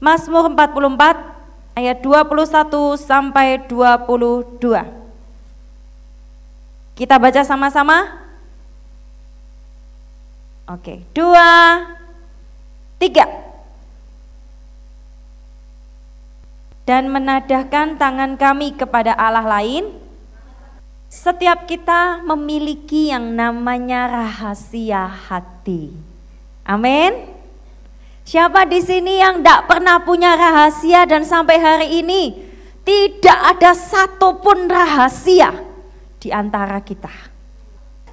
Mazmur 44 ayat 21 sampai 22. Kita baca sama-sama. Oke, dua, tiga. Dan menadahkan tangan kami kepada Allah lain. Setiap kita memiliki yang namanya rahasia hati. Amin. Siapa di sini yang tidak pernah punya rahasia dan sampai hari ini tidak ada satupun rahasia di antara kita.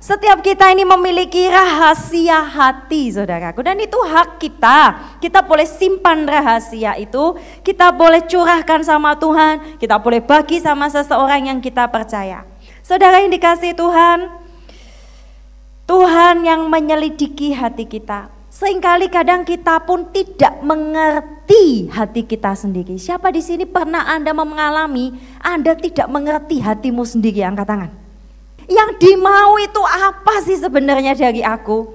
Setiap kita ini memiliki rahasia hati saudaraku dan itu hak kita. Kita boleh simpan rahasia itu, kita boleh curahkan sama Tuhan, kita boleh bagi sama seseorang yang kita percaya. Saudara yang dikasih Tuhan, Tuhan yang menyelidiki hati kita. Seringkali kadang kita pun tidak mengerti hati kita sendiri. Siapa di sini pernah Anda mengalami Anda tidak mengerti hatimu sendiri? Angkat tangan. Yang dimau itu apa sih sebenarnya dari aku?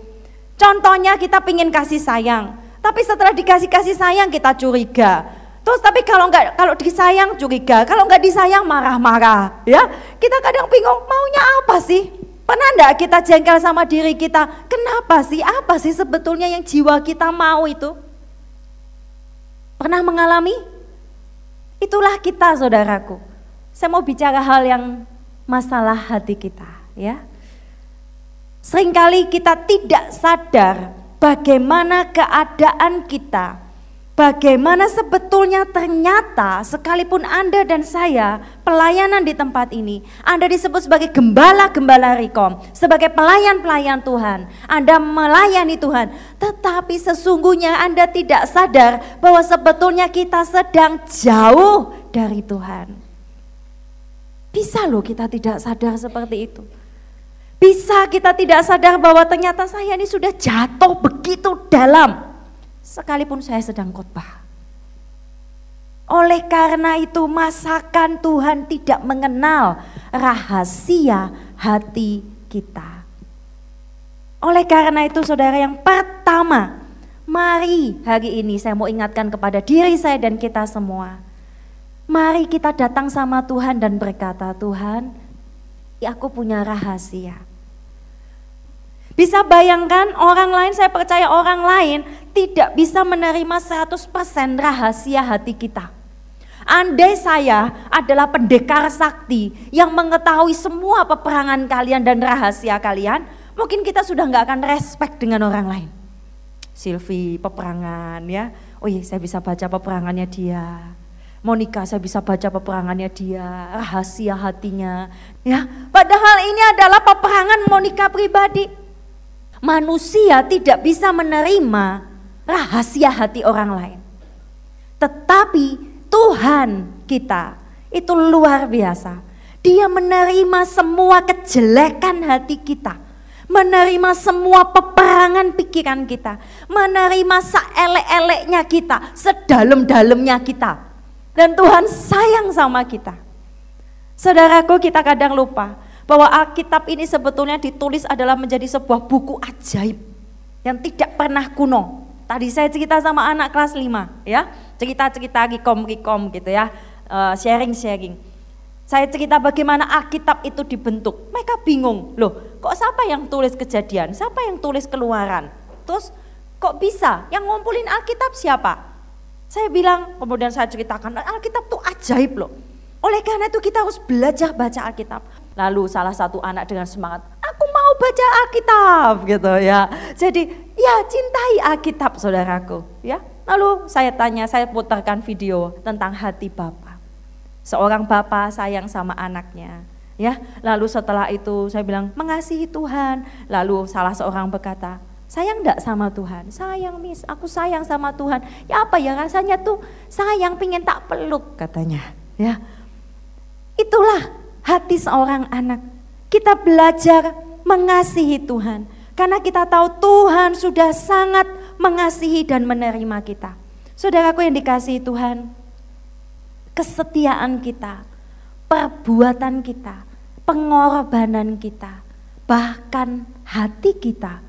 Contohnya kita pingin kasih sayang, tapi setelah dikasih kasih sayang kita curiga. Terus tapi kalau nggak kalau disayang curiga, kalau nggak disayang marah-marah, ya kita kadang bingung maunya apa sih? Pernah enggak kita jengkel sama diri kita? Kenapa sih? Apa sih sebetulnya yang jiwa kita mau itu? Pernah mengalami? Itulah kita saudaraku. Saya mau bicara hal yang masalah hati kita ya. Seringkali kita tidak sadar bagaimana keadaan kita, bagaimana sebetulnya ternyata sekalipun Anda dan saya pelayanan di tempat ini, Anda disebut sebagai gembala-gembala Rikom, sebagai pelayan-pelayan Tuhan, Anda melayani Tuhan, tetapi sesungguhnya Anda tidak sadar bahwa sebetulnya kita sedang jauh dari Tuhan. Bisa loh kita tidak sadar seperti itu. Bisa kita tidak sadar bahwa ternyata saya ini sudah jatuh begitu dalam. Sekalipun saya sedang khotbah. Oleh karena itu masakan Tuhan tidak mengenal rahasia hati kita. Oleh karena itu saudara yang pertama, mari hari ini saya mau ingatkan kepada diri saya dan kita semua Mari kita datang sama Tuhan dan berkata, Tuhan, aku punya rahasia. Bisa bayangkan orang lain, saya percaya orang lain tidak bisa menerima 100% rahasia hati kita. Andai saya adalah pendekar sakti yang mengetahui semua peperangan kalian dan rahasia kalian, mungkin kita sudah nggak akan respect dengan orang lain. Silvi peperangan ya, oh iya saya bisa baca peperangannya dia Monica saya bisa baca peperangannya dia, rahasia hatinya. Ya, padahal ini adalah peperangan Monica pribadi. Manusia tidak bisa menerima rahasia hati orang lain. Tetapi Tuhan kita itu luar biasa. Dia menerima semua kejelekan hati kita menerima semua peperangan pikiran kita, menerima seelek-eleknya kita, sedalam-dalamnya kita. Dan Tuhan sayang sama kita. Saudaraku kita kadang lupa bahwa Alkitab ini sebetulnya ditulis adalah menjadi sebuah buku ajaib yang tidak pernah kuno. Tadi saya cerita sama anak kelas 5 ya, cerita-cerita rikom-rikom gitu ya, eh, sharing-sharing. Saya cerita bagaimana Alkitab itu dibentuk. Mereka bingung, loh kok siapa yang tulis kejadian, siapa yang tulis keluaran. Terus kok bisa, yang ngumpulin Alkitab siapa? Saya bilang, kemudian saya ceritakan, Alkitab tuh ajaib loh. Oleh karena itu kita harus belajar baca Alkitab. Lalu salah satu anak dengan semangat, aku mau baca Alkitab gitu ya. Jadi ya cintai Alkitab saudaraku ya. Lalu saya tanya, saya putarkan video tentang hati Bapak. Seorang Bapak sayang sama anaknya. Ya, lalu setelah itu saya bilang mengasihi Tuhan. Lalu salah seorang berkata, Sayang enggak sama Tuhan? Sayang mis, aku sayang sama Tuhan. Ya apa ya rasanya tuh sayang pingin tak peluk katanya. Ya, Itulah hati seorang anak. Kita belajar mengasihi Tuhan. Karena kita tahu Tuhan sudah sangat mengasihi dan menerima kita. Saudaraku yang dikasihi Tuhan, kesetiaan kita, perbuatan kita, pengorbanan kita, bahkan hati kita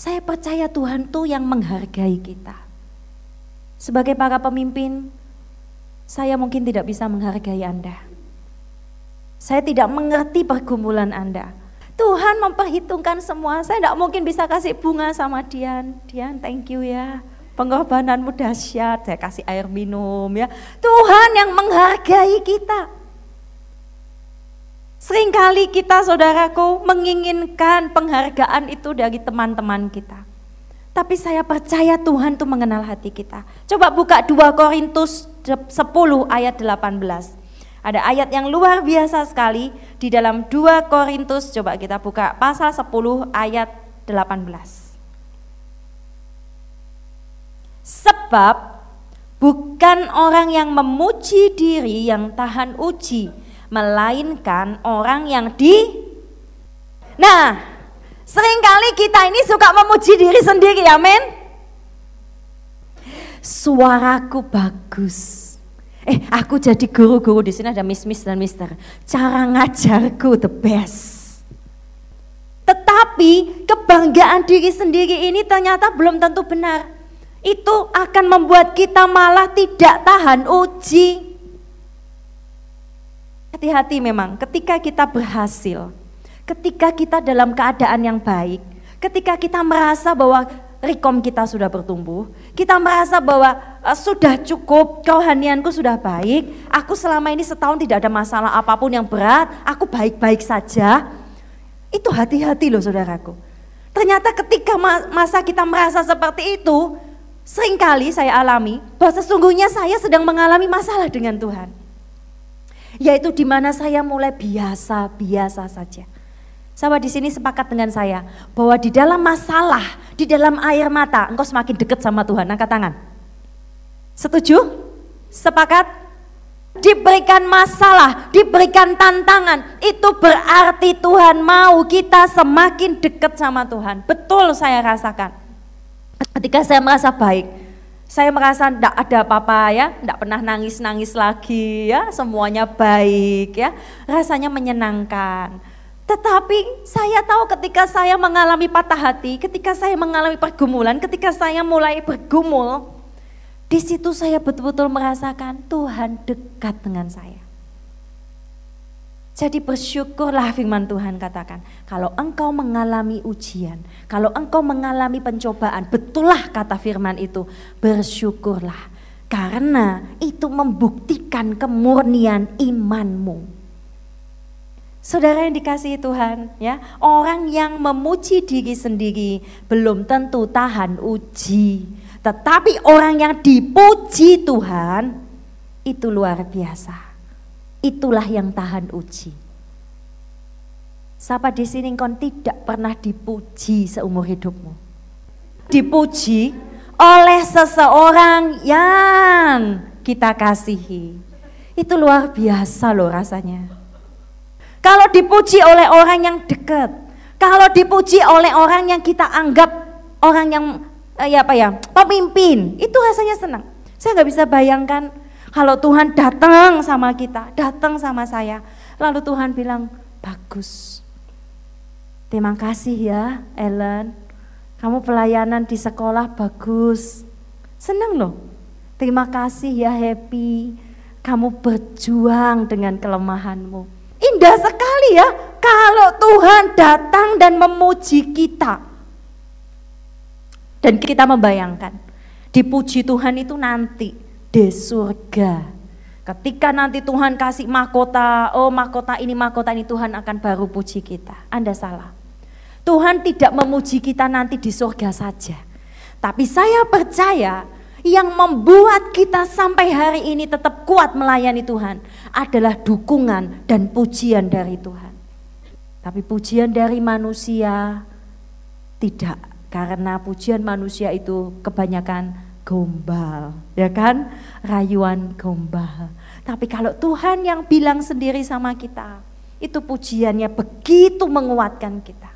saya percaya Tuhan tuh yang menghargai kita. Sebagai para pemimpin, saya mungkin tidak bisa menghargai Anda. Saya tidak mengerti pergumulan Anda. Tuhan memperhitungkan semua. Saya tidak mungkin bisa kasih bunga sama Dian. Dian, thank you ya. Pengorbananmu dahsyat. Saya kasih air minum ya. Tuhan yang menghargai kita. Seringkali kita saudaraku menginginkan penghargaan itu dari teman-teman kita. Tapi saya percaya Tuhan tuh mengenal hati kita. Coba buka 2 Korintus 10 ayat 18. Ada ayat yang luar biasa sekali di dalam 2 Korintus. Coba kita buka pasal 10 ayat 18. Sebab bukan orang yang memuji diri yang tahan uji, melainkan orang yang di Nah, Seringkali kita ini suka memuji diri sendiri, amin. Suaraku bagus. Eh, aku jadi guru-guru di sini ada miss-miss dan mister. Cara ngajarku the best. Tetapi kebanggaan diri sendiri ini ternyata belum tentu benar. Itu akan membuat kita malah tidak tahan uji. Hati-hati memang ketika kita berhasil, ketika kita dalam keadaan yang baik, ketika kita merasa bahwa rekom kita sudah bertumbuh, kita merasa bahwa uh, sudah cukup, kerohanianku sudah baik, aku selama ini setahun tidak ada masalah apa pun yang berat, aku baik-baik saja. Itu hati-hati loh saudaraku. Ternyata ketika masa kita merasa seperti itu, sering kali saya alami bahwa sesungguhnya saya sedang mengalami masalah dengan Tuhan. Yaitu di mana saya mulai biasa-biasa saja Sahabat di sini sepakat dengan saya bahwa di dalam masalah, di dalam air mata, engkau semakin dekat sama Tuhan. Angkat tangan. Setuju? Sepakat? Diberikan masalah, diberikan tantangan, itu berarti Tuhan mau kita semakin dekat sama Tuhan. Betul saya rasakan. Ketika saya merasa baik, saya merasa tidak ada apa-apa ya, tidak pernah nangis-nangis lagi ya, semuanya baik ya, rasanya menyenangkan. Tetapi saya tahu ketika saya mengalami patah hati, ketika saya mengalami pergumulan, ketika saya mulai bergumul, di situ saya betul-betul merasakan Tuhan dekat dengan saya. Jadi bersyukurlah firman Tuhan katakan, kalau engkau mengalami ujian, kalau engkau mengalami pencobaan, betullah kata firman itu, bersyukurlah. Karena itu membuktikan kemurnian imanmu. Saudara yang dikasihi Tuhan, ya, orang yang memuji diri sendiri belum tentu tahan uji. Tetapi orang yang dipuji Tuhan itu luar biasa. Itulah yang tahan uji. Siapa di sini kau tidak pernah dipuji seumur hidupmu? Dipuji oleh seseorang yang kita kasihi. Itu luar biasa loh rasanya. Kalau dipuji oleh orang yang dekat, kalau dipuji oleh orang yang kita anggap orang yang eh, ya apa ya pemimpin, itu rasanya senang. Saya nggak bisa bayangkan kalau Tuhan datang sama kita, datang sama saya, lalu Tuhan bilang bagus. Terima kasih ya Ellen, kamu pelayanan di sekolah bagus. Senang loh. Terima kasih ya Happy, kamu berjuang dengan kelemahanmu. Indah sekali ya kalau Tuhan datang dan memuji kita. Dan kita membayangkan, dipuji Tuhan itu nanti di surga. Ketika nanti Tuhan kasih mahkota, oh mahkota ini, mahkota ini Tuhan akan baru puji kita. Anda salah. Tuhan tidak memuji kita nanti di surga saja. Tapi saya percaya yang membuat kita sampai hari ini tetap kuat melayani Tuhan adalah dukungan dan pujian dari Tuhan. Tapi pujian dari manusia tidak, karena pujian manusia itu kebanyakan gombal, ya kan? Rayuan gombal. Tapi kalau Tuhan yang bilang sendiri sama kita, itu pujiannya begitu menguatkan kita.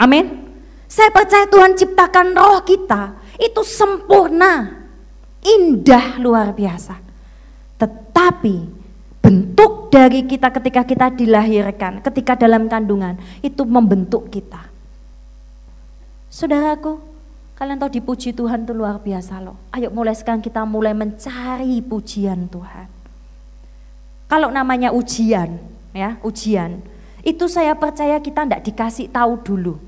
Amin. Saya percaya Tuhan ciptakan roh kita itu sempurna, indah luar biasa. Tetapi bentuk dari kita ketika kita dilahirkan, ketika dalam kandungan, itu membentuk kita. Saudaraku, Kalian tahu dipuji Tuhan itu luar biasa loh. Ayo mulai sekarang kita mulai mencari pujian Tuhan. Kalau namanya ujian, ya ujian, itu saya percaya kita tidak dikasih tahu dulu.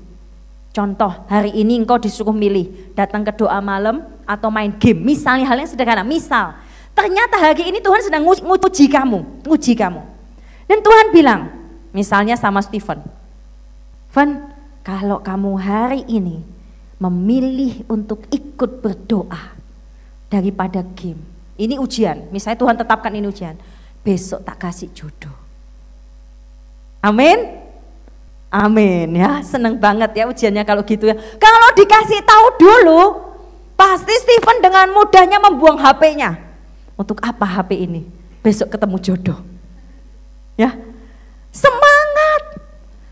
Contoh, hari ini engkau disuruh milih datang ke doa malam atau main game. Misalnya hal yang sederhana, misal ternyata hari ini Tuhan sedang nguji kamu, nguji kamu. Dan Tuhan bilang, misalnya sama Stephen, Van, kalau kamu hari ini memilih untuk ikut berdoa daripada game. Ini ujian, misalnya Tuhan tetapkan ini ujian. Besok tak kasih jodoh. Amin. Amin ya, seneng banget ya ujiannya kalau gitu ya. Kalau dikasih tahu dulu, pasti Stephen dengan mudahnya membuang HP-nya. Untuk apa HP ini? Besok ketemu jodoh. Ya, semangat.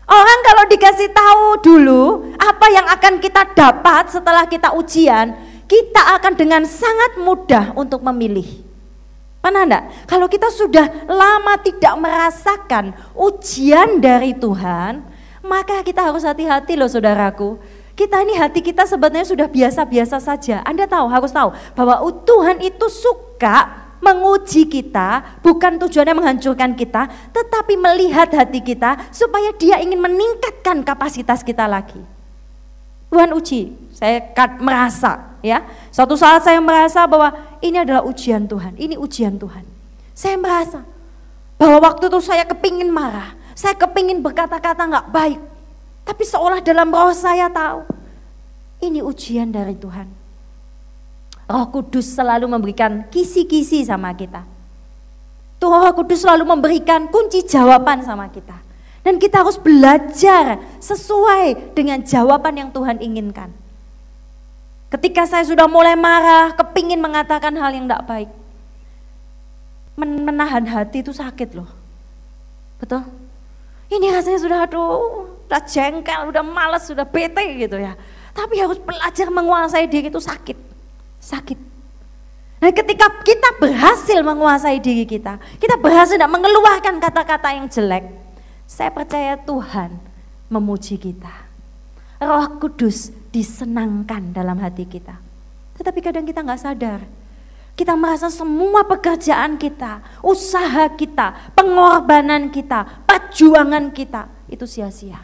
Orang kalau dikasih tahu dulu apa yang akan kita dapat setelah kita ujian, kita akan dengan sangat mudah untuk memilih. Pernah enggak? Kalau kita sudah lama tidak merasakan ujian dari Tuhan, maka kita harus hati-hati loh saudaraku. Kita ini hati kita sebenarnya sudah biasa-biasa saja. Anda tahu, harus tahu bahwa Tuhan itu suka menguji kita, bukan tujuannya menghancurkan kita, tetapi melihat hati kita supaya dia ingin meningkatkan kapasitas kita lagi. Tuhan uji, saya merasa ya, suatu saat saya merasa bahwa ini adalah ujian Tuhan, ini ujian Tuhan. Saya merasa bahwa waktu itu saya kepingin marah, saya kepingin berkata-kata nggak baik, tapi seolah dalam roh saya tahu ini ujian dari Tuhan. Roh Kudus selalu memberikan kisi-kisi sama kita. Tuhan Roh Kudus selalu memberikan kunci jawaban sama kita. Dan kita harus belajar sesuai dengan jawaban yang Tuhan inginkan. Ketika saya sudah mulai marah, kepingin mengatakan hal yang tidak baik. Menahan hati itu sakit loh. Betul? Ini rasanya sudah aduh, udah jengkel, udah males, sudah bete gitu ya. Tapi harus belajar menguasai diri itu sakit sakit. Nah ketika kita berhasil menguasai diri kita, kita berhasil tidak mengeluarkan kata-kata yang jelek, saya percaya Tuhan memuji kita. Roh Kudus disenangkan dalam hati kita. Tetapi kadang kita nggak sadar. Kita merasa semua pekerjaan kita, usaha kita, pengorbanan kita, perjuangan kita itu sia-sia.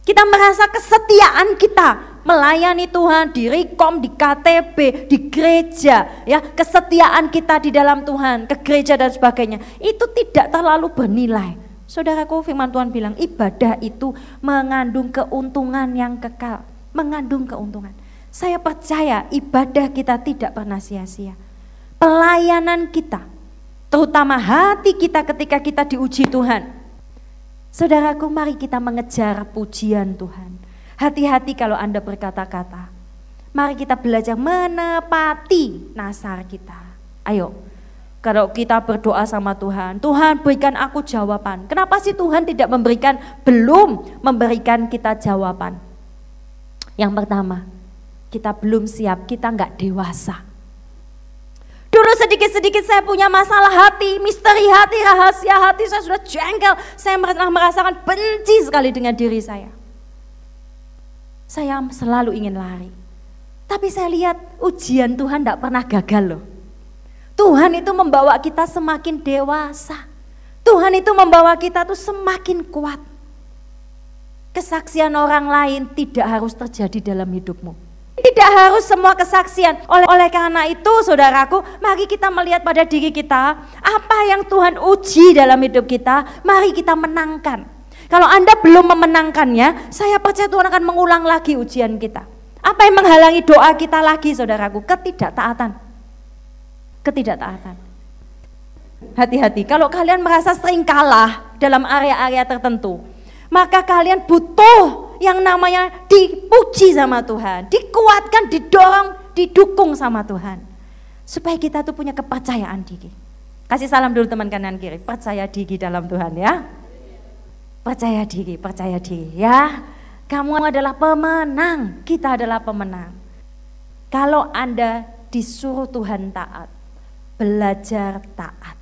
Kita merasa kesetiaan kita melayani Tuhan di Rikom, di KTB, di gereja, ya kesetiaan kita di dalam Tuhan, ke gereja dan sebagainya, itu tidak terlalu bernilai. Saudaraku firman Tuhan bilang ibadah itu mengandung keuntungan yang kekal, mengandung keuntungan. Saya percaya ibadah kita tidak pernah sia-sia. Pelayanan kita, terutama hati kita ketika kita diuji Tuhan, Saudaraku, mari kita mengejar pujian Tuhan. Hati-hati kalau Anda berkata-kata. Mari kita belajar menepati nasar kita. Ayo, kalau kita berdoa sama Tuhan, Tuhan berikan aku jawaban. Kenapa sih Tuhan tidak memberikan, belum memberikan kita jawaban? Yang pertama, kita belum siap, kita nggak dewasa. Dulu sedikit-sedikit saya punya masalah hati, misteri hati, rahasia hati, saya sudah jengkel. Saya pernah merasakan benci sekali dengan diri saya. Saya selalu ingin lari. Tapi saya lihat ujian Tuhan tidak pernah gagal loh. Tuhan itu membawa kita semakin dewasa. Tuhan itu membawa kita tuh semakin kuat. Kesaksian orang lain tidak harus terjadi dalam hidupmu tidak harus semua kesaksian. Oleh, oleh karena itu saudaraku, mari kita melihat pada diri kita, apa yang Tuhan uji dalam hidup kita, mari kita menangkan. Kalau Anda belum memenangkannya, saya percaya Tuhan akan mengulang lagi ujian kita. Apa yang menghalangi doa kita lagi saudaraku? Ketidaktaatan. Ketidaktaatan. Hati-hati, kalau kalian merasa sering kalah dalam area-area tertentu, maka kalian butuh yang namanya dipuji sama Tuhan, dikuatkan, didorong, didukung sama Tuhan. Supaya kita tuh punya kepercayaan diri. Kasih salam dulu teman kanan kiri, percaya diri dalam Tuhan ya. Percaya diri, percaya diri ya. Kamu adalah pemenang, kita adalah pemenang. Kalau Anda disuruh Tuhan taat, belajar taat.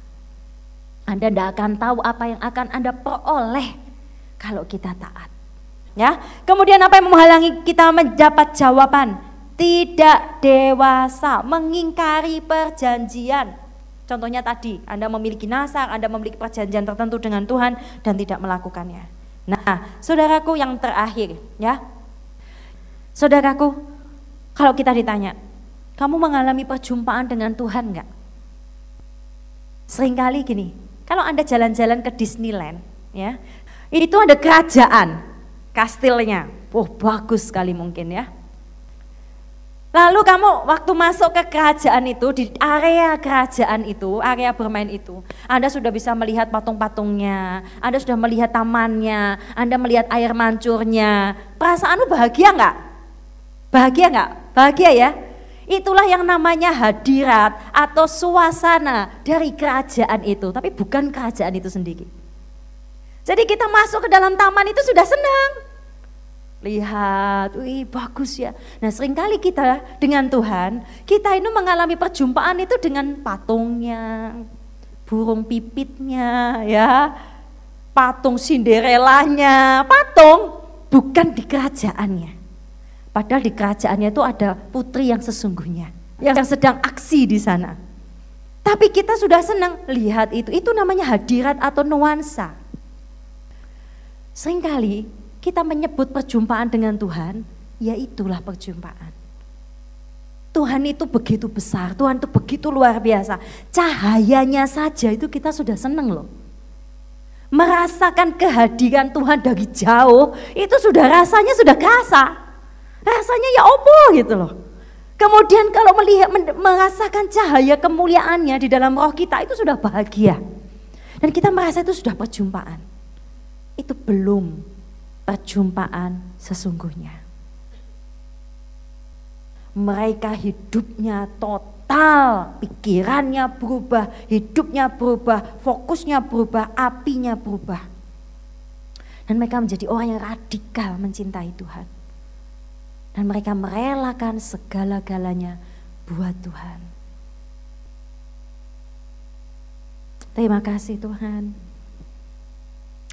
Anda tidak akan tahu apa yang akan Anda peroleh kalau kita taat. Ya. Kemudian apa yang menghalangi kita mendapat jawaban? Tidak dewasa, mengingkari perjanjian. Contohnya tadi, Anda memiliki nasar, Anda memiliki perjanjian tertentu dengan Tuhan dan tidak melakukannya. Nah, saudaraku yang terakhir, ya. Saudaraku, kalau kita ditanya, kamu mengalami perjumpaan dengan Tuhan enggak? Seringkali gini, kalau Anda jalan-jalan ke Disneyland, ya, itu ada kerajaan, kastilnya. Oh, bagus sekali mungkin ya. Lalu kamu waktu masuk ke kerajaan itu, di area kerajaan itu, area bermain itu, Anda sudah bisa melihat patung-patungnya, Anda sudah melihat tamannya, Anda melihat air mancurnya. Perasaanmu bahagia nggak? Bahagia nggak? Bahagia ya? Itulah yang namanya hadirat atau suasana dari kerajaan itu, tapi bukan kerajaan itu sendiri. Jadi kita masuk ke dalam taman itu sudah senang, lihat, wih bagus ya. Nah sering kali kita dengan Tuhan, kita ini mengalami perjumpaan itu dengan patungnya, burung pipitnya ya, patung Cinderellanya, patung bukan di kerajaannya. Padahal di kerajaannya itu ada putri yang sesungguhnya, yang sedang aksi di sana. Tapi kita sudah senang lihat itu, itu namanya hadirat atau nuansa. Seringkali kita menyebut perjumpaan dengan Tuhan, ya itulah perjumpaan. Tuhan itu begitu besar, Tuhan itu begitu luar biasa. Cahayanya saja itu kita sudah seneng loh. Merasakan kehadiran Tuhan dari jauh, itu sudah rasanya sudah kerasa. Rasanya ya opo gitu loh. Kemudian kalau melihat merasakan cahaya kemuliaannya di dalam roh kita itu sudah bahagia. Dan kita merasa itu sudah perjumpaan. Itu belum perjumpaan sesungguhnya. Mereka hidupnya total, pikirannya berubah, hidupnya berubah, fokusnya berubah, apinya berubah. Dan mereka menjadi orang yang radikal mencintai Tuhan. Dan mereka merelakan segala-galanya buat Tuhan. Terima kasih Tuhan.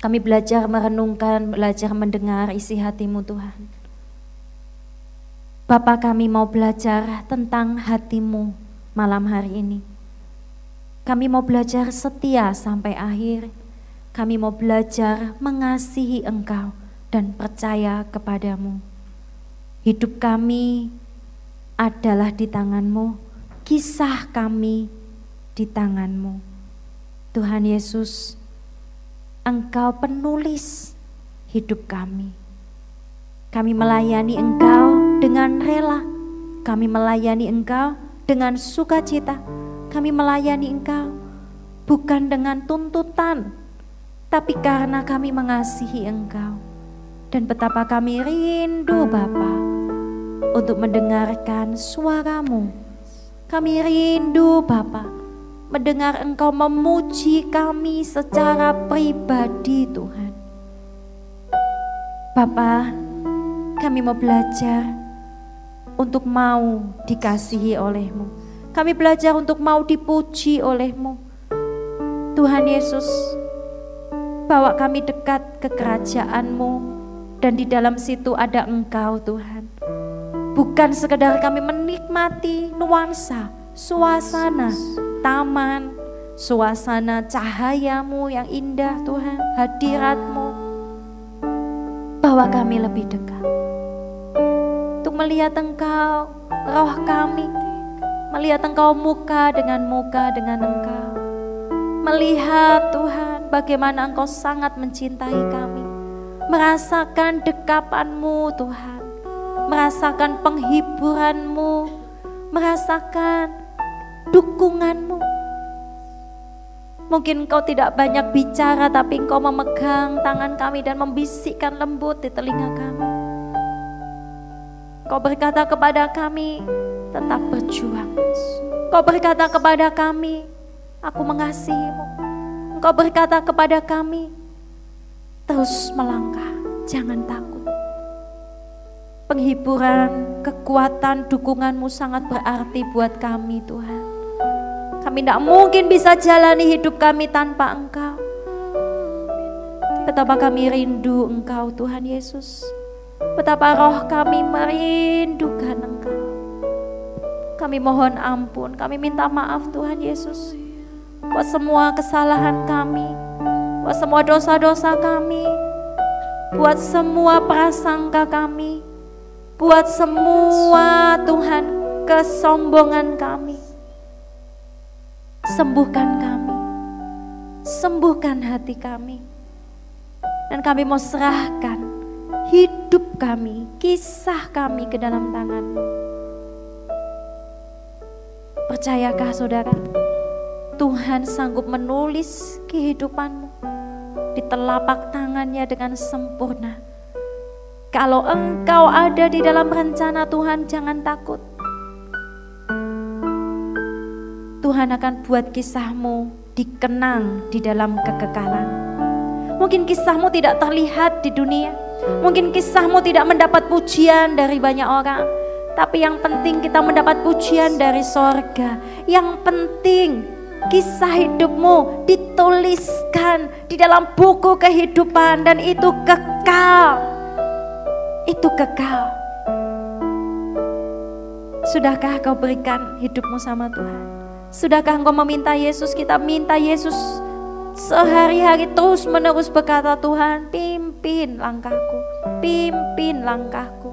Kami belajar merenungkan, belajar mendengar isi hatimu Tuhan. Bapak kami mau belajar tentang hatimu malam hari ini. Kami mau belajar setia sampai akhir. Kami mau belajar mengasihi Engkau dan percaya kepadamu. Hidup kami adalah di tanganmu, kisah kami di tanganmu. Tuhan Yesus, Engkau penulis hidup kami. Kami melayani Engkau dengan rela. Kami melayani Engkau dengan sukacita. Kami melayani Engkau bukan dengan tuntutan, tapi karena kami mengasihi Engkau. Dan betapa kami rindu Bapa untuk mendengarkan suaramu. Kami rindu Bapak mendengar Engkau memuji kami secara pribadi Tuhan. Bapa, kami mau belajar untuk mau dikasihi olehmu. Kami belajar untuk mau dipuji olehmu. Tuhan Yesus, bawa kami dekat ke kerajaanmu dan di dalam situ ada Engkau Tuhan. Bukan sekedar kami menikmati nuansa, suasana, taman, suasana cahayamu yang indah Tuhan, hadiratmu. Bawa kami lebih dekat. Untuk melihat engkau, roh kami, melihat engkau muka dengan muka dengan engkau. Melihat Tuhan bagaimana engkau sangat mencintai kami. Merasakan dekapanmu Tuhan. Merasakan penghiburanmu. Merasakan dukunganmu. Mungkin engkau tidak banyak bicara tapi engkau memegang tangan kami dan membisikkan lembut di telinga kami. Kau berkata kepada kami, tetap berjuang. Kau berkata kepada kami, aku mengasihimu. Engkau berkata kepada kami, terus melangkah, jangan takut. Penghiburan, kekuatan, dukunganmu sangat berarti buat kami Tuhan. Kami tidak mungkin bisa jalani hidup kami tanpa Engkau. Betapa kami rindu Engkau Tuhan Yesus. Betapa roh kami merindukan Engkau. Kami mohon ampun, kami minta maaf Tuhan Yesus. Buat semua kesalahan kami, buat semua dosa-dosa kami, buat semua prasangka kami, buat semua Tuhan kesombongan kami. Sembuhkan kami, sembuhkan hati kami. Dan kami mau serahkan hidup kami, kisah kami ke dalam tanganmu. Percayakah saudara, Tuhan sanggup menulis kehidupanmu di telapak tangannya dengan sempurna. Kalau engkau ada di dalam rencana Tuhan, jangan takut. Tuhan akan buat kisahmu dikenang di dalam kekekalan. Mungkin kisahmu tidak terlihat di dunia, Mungkin kisahmu tidak mendapat pujian dari banyak orang, tapi yang penting kita mendapat pujian dari sorga. Yang penting kisah hidupmu dituliskan di dalam buku kehidupan dan itu kekal. Itu kekal. Sudahkah kau berikan hidupmu sama Tuhan? Sudahkah engkau meminta Yesus? Kita minta Yesus Sehari-hari terus menerus berkata Tuhan pimpin langkahku, pimpin langkahku.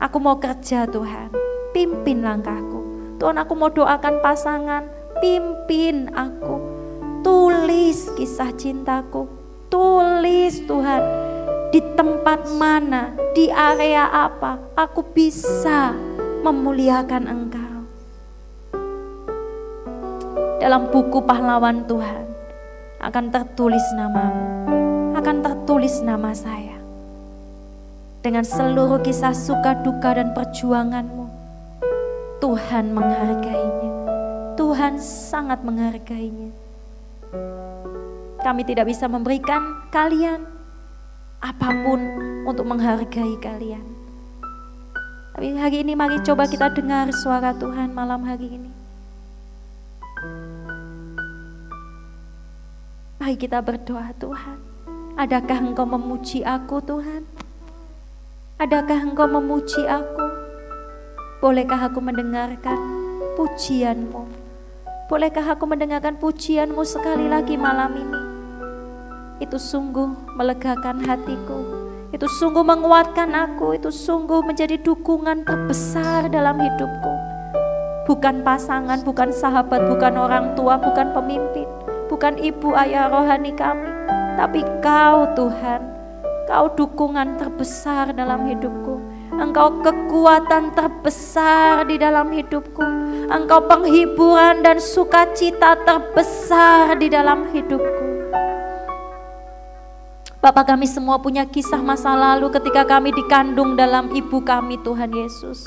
Aku mau kerja Tuhan, pimpin langkahku. Tuhan aku mau doakan pasangan, pimpin aku. Tulis kisah cintaku, tulis Tuhan di tempat mana, di area apa aku bisa memuliakan Engkau. Dalam buku pahlawan Tuhan, akan tertulis namamu, akan tertulis nama saya. Dengan seluruh kisah suka duka dan perjuanganmu, Tuhan menghargainya. Tuhan sangat menghargainya. Kami tidak bisa memberikan kalian apa pun untuk menghargai kalian. Tapi hari ini mari coba kita dengar suara Tuhan malam hari ini. Mari kita berdoa Tuhan. Adakah Engkau memuji aku Tuhan? Adakah Engkau memuji aku? Bolehkah aku mendengarkan pujianmu? Bolehkah aku mendengarkan pujianmu sekali lagi malam ini? Itu sungguh melegakan hatiku. Itu sungguh menguatkan aku. Itu sungguh menjadi dukungan terbesar dalam hidupku. Bukan pasangan, bukan sahabat, bukan orang tua, bukan pemimpin bukan ibu ayah rohani kami, tapi Kau Tuhan, Kau dukungan terbesar dalam hidupku. Engkau kekuatan terbesar di dalam hidupku. Engkau penghiburan dan sukacita terbesar di dalam hidupku. Bapak kami semua punya kisah masa lalu ketika kami dikandung dalam ibu kami Tuhan Yesus.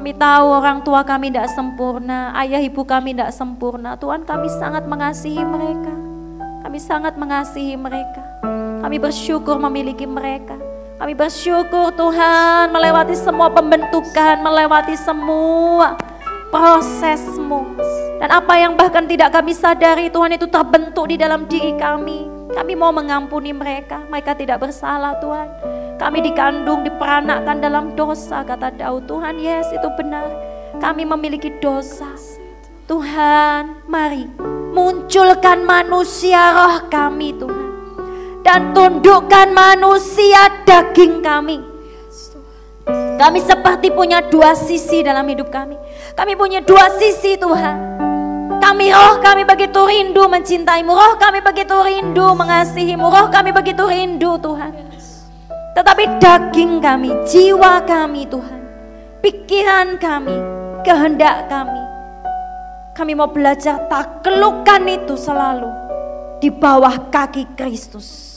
Kami tahu orang tua kami tidak sempurna, ayah ibu kami tidak sempurna. Tuhan kami sangat mengasihi mereka. Kami sangat mengasihi mereka. Kami bersyukur memiliki mereka. Kami bersyukur Tuhan melewati semua pembentukan, melewati semua prosesmu. Dan apa yang bahkan tidak kami sadari Tuhan itu terbentuk di dalam diri kami. Kami mau mengampuni mereka, mereka tidak bersalah Tuhan. Kami dikandung, diperanakkan dalam dosa, kata Daud. Tuhan, yes itu benar. Kami memiliki dosa. Tuhan, mari munculkan manusia roh kami Tuhan. Dan tundukkan manusia daging kami. Kami seperti punya dua sisi dalam hidup kami. Kami punya dua sisi Tuhan. Kami roh kami begitu rindu mencintaimu. Roh kami begitu rindu mengasihimu. Roh kami begitu rindu Tuhan. Tetapi daging kami, jiwa kami Tuhan, pikiran kami, kehendak kami, kami mau belajar taklukan itu selalu di bawah kaki Kristus.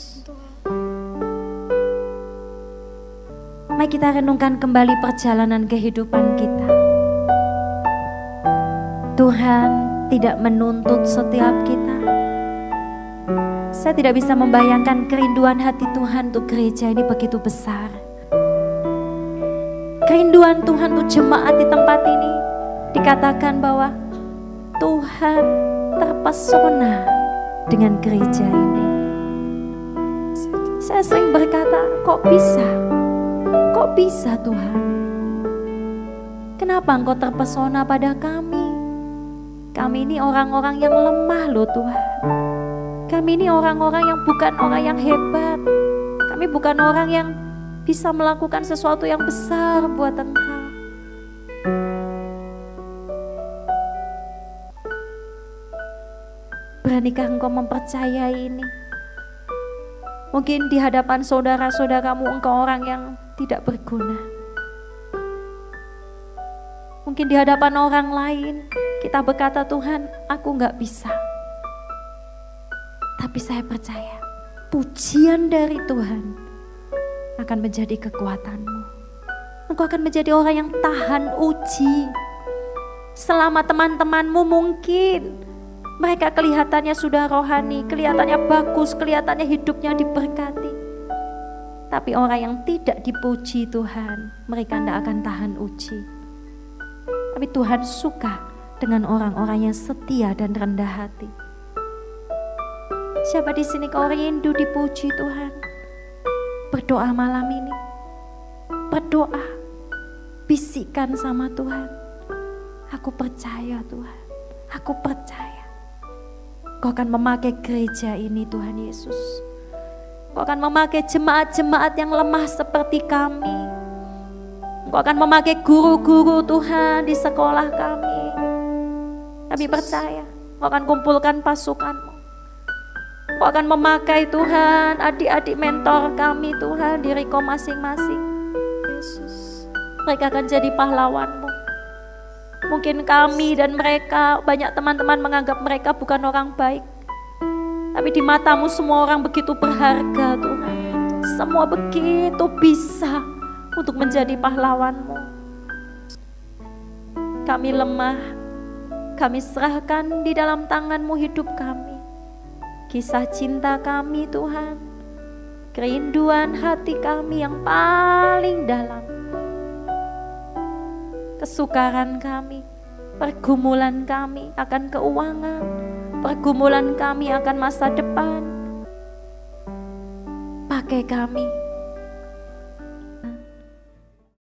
Mari kita renungkan kembali perjalanan kehidupan kita. Tuhan tidak menuntut setiap kita saya tidak bisa membayangkan kerinduan hati Tuhan untuk gereja ini begitu besar. Kerinduan Tuhan untuk jemaat di tempat ini dikatakan bahwa Tuhan terpesona dengan gereja ini. Saya sering berkata, kok bisa? Kok bisa Tuhan? Kenapa engkau terpesona pada kami? Kami ini orang-orang yang lemah loh Tuhan. Kami ini orang-orang yang bukan orang yang hebat. Kami bukan orang yang bisa melakukan sesuatu yang besar buat engkau. Beranikah engkau mempercayai ini? Mungkin di hadapan saudara-saudaramu engkau orang yang tidak berguna. Mungkin di hadapan orang lain kita berkata Tuhan aku nggak bisa. Tapi saya percaya pujian dari Tuhan akan menjadi kekuatanmu. Engkau akan menjadi orang yang tahan uji. Selama teman-temanmu mungkin mereka kelihatannya sudah rohani, kelihatannya bagus, kelihatannya hidupnya diberkati. Tapi orang yang tidak dipuji Tuhan, mereka tidak akan tahan uji. Tapi Tuhan suka dengan orang-orang yang setia dan rendah hati. Siapa di sini kau rindu dipuji Tuhan? Berdoa malam ini. Berdoa. Bisikan sama Tuhan. Aku percaya Tuhan. Aku percaya. Kau akan memakai gereja ini Tuhan Yesus. Kau akan memakai jemaat-jemaat yang lemah seperti kami. Kau akan memakai guru-guru Tuhan di sekolah kami. Kami percaya, Kau akan kumpulkan pasukanmu. Kau akan memakai Tuhan adik-adik mentor kami Tuhan diri kau masing-masing. Yesus. Mereka akan jadi pahlawanmu. Mungkin kami dan mereka, banyak teman-teman menganggap mereka bukan orang baik. Tapi di matamu semua orang begitu berharga Tuhan. Semua begitu bisa untuk menjadi pahlawanmu. Kami lemah, kami serahkan di dalam tanganmu hidup kami. Kisah cinta kami Tuhan, kerinduan hati kami yang paling dalam. Kesukaran kami, pergumulan kami akan keuangan, pergumulan kami akan masa depan. Pakai kami